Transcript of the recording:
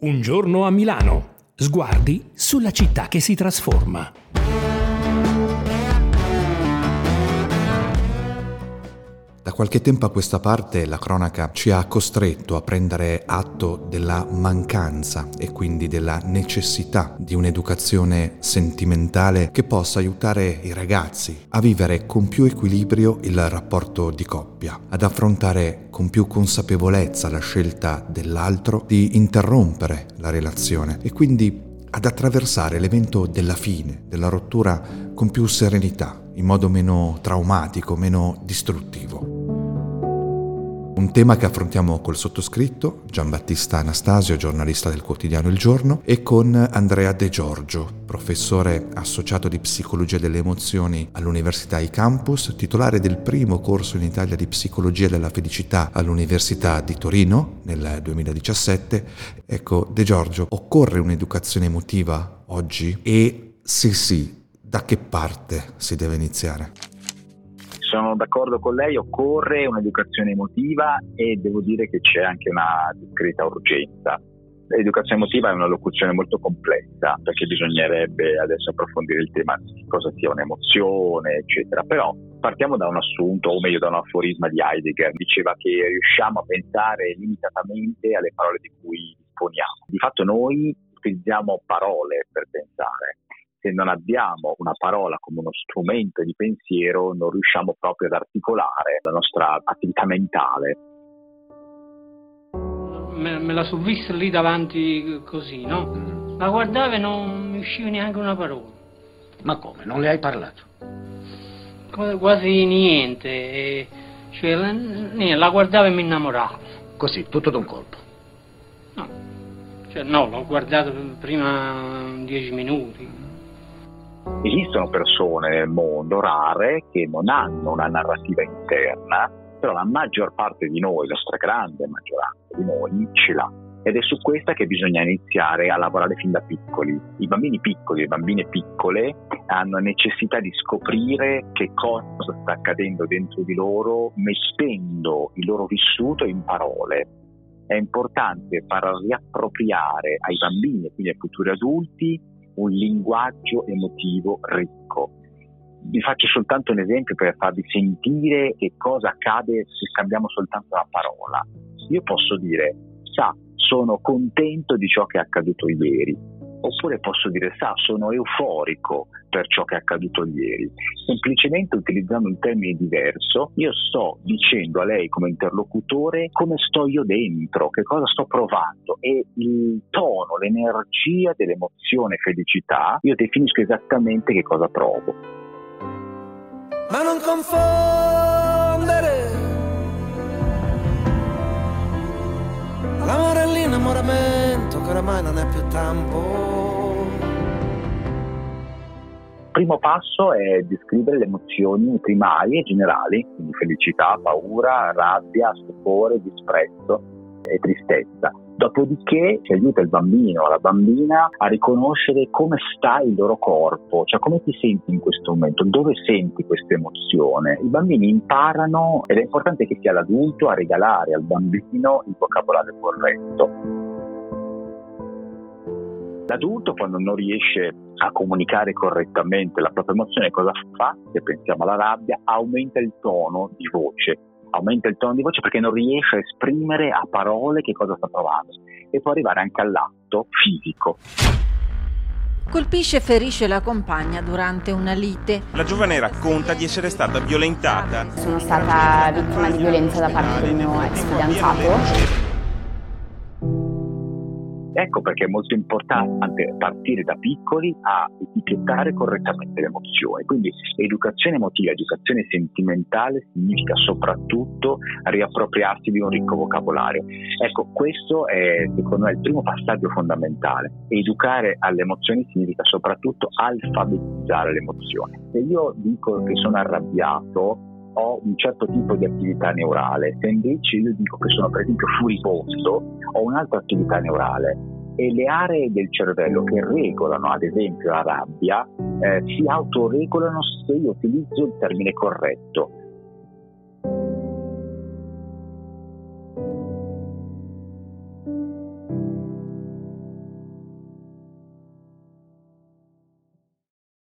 Un giorno a Milano. Sguardi sulla città che si trasforma. Da qualche tempo a questa parte la cronaca ci ha costretto a prendere atto della mancanza e quindi della necessità di un'educazione sentimentale che possa aiutare i ragazzi a vivere con più equilibrio il rapporto di coppia, ad affrontare con più consapevolezza la scelta dell'altro di interrompere la relazione e quindi ad attraversare l'evento della fine, della rottura con più serenità, in modo meno traumatico, meno distruttivo. Un tema che affrontiamo col sottoscritto, Giambattista Anastasio, giornalista del quotidiano Il Giorno, e con Andrea De Giorgio, professore associato di psicologia delle emozioni all'Università iCampus, titolare del primo corso in Italia di psicologia della felicità all'Università di Torino nel 2017. Ecco, De Giorgio, occorre un'educazione emotiva oggi? E se sì, da che parte si deve iniziare? Sono d'accordo con lei, occorre un'educazione emotiva e devo dire che c'è anche una discreta urgenza. L'educazione emotiva è una locuzione molto complessa perché bisognerebbe adesso approfondire il tema di cosa sia un'emozione, eccetera. Però partiamo da un assunto, o meglio da un aforisma di Heidegger, diceva che riusciamo a pensare limitatamente alle parole di cui disponiamo. Di fatto noi utilizziamo parole per pensare se non abbiamo una parola come uno strumento di pensiero non riusciamo proprio ad articolare la nostra attività mentale. Me, me la sono vista lì davanti così, no? La guardavo e non mi usciva neanche una parola. Ma come? Non le hai parlato? Quasi niente. Cioè, la, la guardavo e mi innamoravo. Così, tutto d'un colpo? No. Cioè, no, l'ho guardato prima dieci minuti. Esistono persone nel mondo rare che non hanno una narrativa interna, però la maggior parte di noi, la stragrande maggioranza di noi, ce l'ha. Ed è su questa che bisogna iniziare a lavorare fin da piccoli. I bambini piccoli, le bambine piccole hanno necessità di scoprire che cosa sta accadendo dentro di loro mettendo il loro vissuto in parole. È importante far riappropriare ai bambini e quindi ai futuri adulti un linguaggio emotivo ricco. Vi faccio soltanto un esempio per farvi sentire che cosa accade se scambiamo soltanto una parola. Io posso dire, sa, sono contento di ciò che è accaduto ieri, oppure posso dire sa sono euforico per ciò che è accaduto ieri. Semplicemente utilizzando un termine diverso, io sto dicendo a lei come interlocutore come sto io dentro, che cosa sto provando e il tono, l'energia dell'emozione felicità, io definisco esattamente che cosa provo. Ma non confondere l'amore e l'innamoramento che oramai non è più tempo primo passo è descrivere le emozioni primarie e generali, quindi felicità, paura, rabbia, stupore, disprezzo e tristezza. Dopodiché si aiuta il bambino o la bambina a riconoscere come sta il loro corpo, cioè come ti senti in questo momento, dove senti questa emozione. I bambini imparano ed è importante che sia l'adulto a regalare al bambino il vocabolario corretto. L'adulto quando non riesce a comunicare correttamente la propria emozione cosa fa? Se pensiamo alla rabbia, aumenta il tono di voce, aumenta il tono di voce perché non riesce a esprimere a parole che cosa sta provando e può arrivare anche all'atto fisico. Colpisce e ferisce la compagna durante una lite. La giovane racconta di essere stata violentata. Sono stata vittima di violenza da parte del mio ex fidanzato. Ecco perché è molto importante partire da piccoli a etichettare correttamente le emozioni. Quindi educazione emotiva, educazione sentimentale significa soprattutto riappropriarsi di un ricco vocabolario. Ecco, questo è secondo me il primo passaggio fondamentale. Educare alle emozioni significa soprattutto alfabetizzare le emozioni. Se io dico che sono arrabbiato, ho un certo tipo di attività neurale, se invece io dico che sono per esempio furibondo, ho un'altra attività neurale e le aree del cervello che regolano ad esempio la rabbia eh, si autoregolano se io utilizzo il termine corretto.